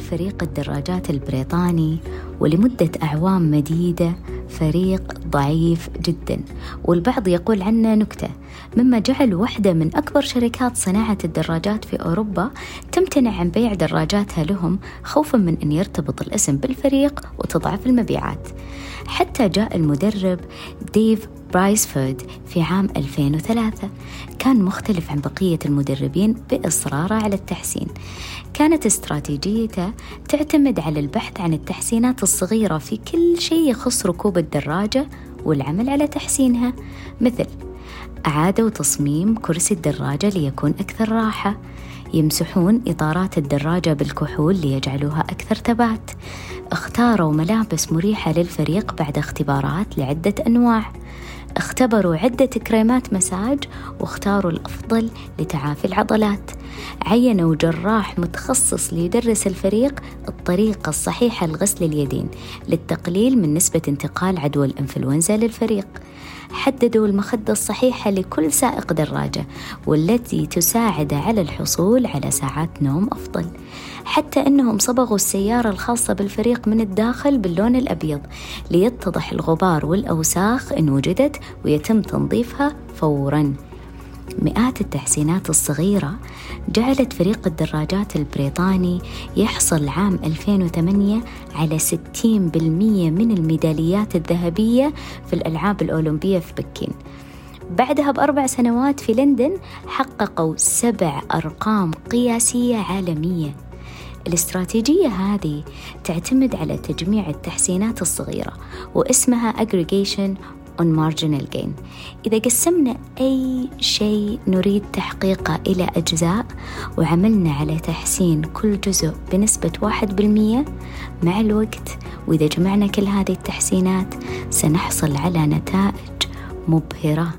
فريق الدراجات البريطاني ولمدة أعوام مديدة فريق ضعيف جدا. والبعض يقول عنه نكتة. مما جعل واحدة من أكبر شركات صناعة الدراجات في أوروبا تمتنع عن بيع دراجاتها لهم خوفا من أن يرتبط الاسم بالفريق وتضعف المبيعات. حتى جاء المدرب ديف برايسفورد في عام 2003 كان مختلف عن بقية المدربين بإصراره على التحسين. كانت استراتيجيته تعتمد على البحث عن التحسينات الصغيرة في كل شيء يخص ركوب الدراجة والعمل على تحسينها. مثل أعادوا تصميم كرسي الدراجة ليكون أكثر راحة. يمسحون إطارات الدراجة بالكحول ليجعلوها أكثر ثبات. اختاروا ملابس مريحة للفريق بعد اختبارات لعدة أنواع. اختبروا عدة كريمات مساج واختاروا الأفضل لتعافي العضلات. عينوا جراح متخصص ليدرس الفريق الطريقة الصحيحة لغسل اليدين للتقليل من نسبة انتقال عدوى الإنفلونزا للفريق. حددوا المخدة الصحيحة لكل سائق دراجة والتي تساعد على الحصول على ساعات نوم أفضل. حتى أنهم صبغوا السيارة الخاصة بالفريق من الداخل باللون الأبيض ليتضح الغبار والأوساخ إن وجدت ويتم تنظيفها فوراً. مئات التحسينات الصغيرة جعلت فريق الدراجات البريطاني يحصل عام 2008 على 60% من الميداليات الذهبية في الألعاب الأولمبية في بكين. بعدها بأربع سنوات في لندن حققوا سبع أرقام قياسية عالمية. الاستراتيجية هذه تعتمد على تجميع التحسينات الصغيرة واسمها aggregation on marginal gain. إذا قسمنا أي شيء نريد تحقيقه إلى أجزاء وعملنا على تحسين كل جزء بنسبة واحد بالمية مع الوقت وإذا جمعنا كل هذه التحسينات سنحصل على نتائج مبهرة.